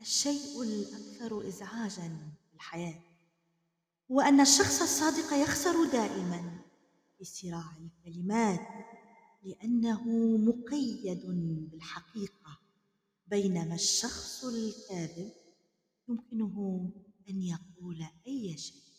الشيء الأكثر إزعاجًا في الحياة هو أن الشخص الصادق يخسر دائمًا في صراع الكلمات لأنه مقيد بالحقيقة بينما الشخص الكاذب يمكنه أن يقول أي شيء.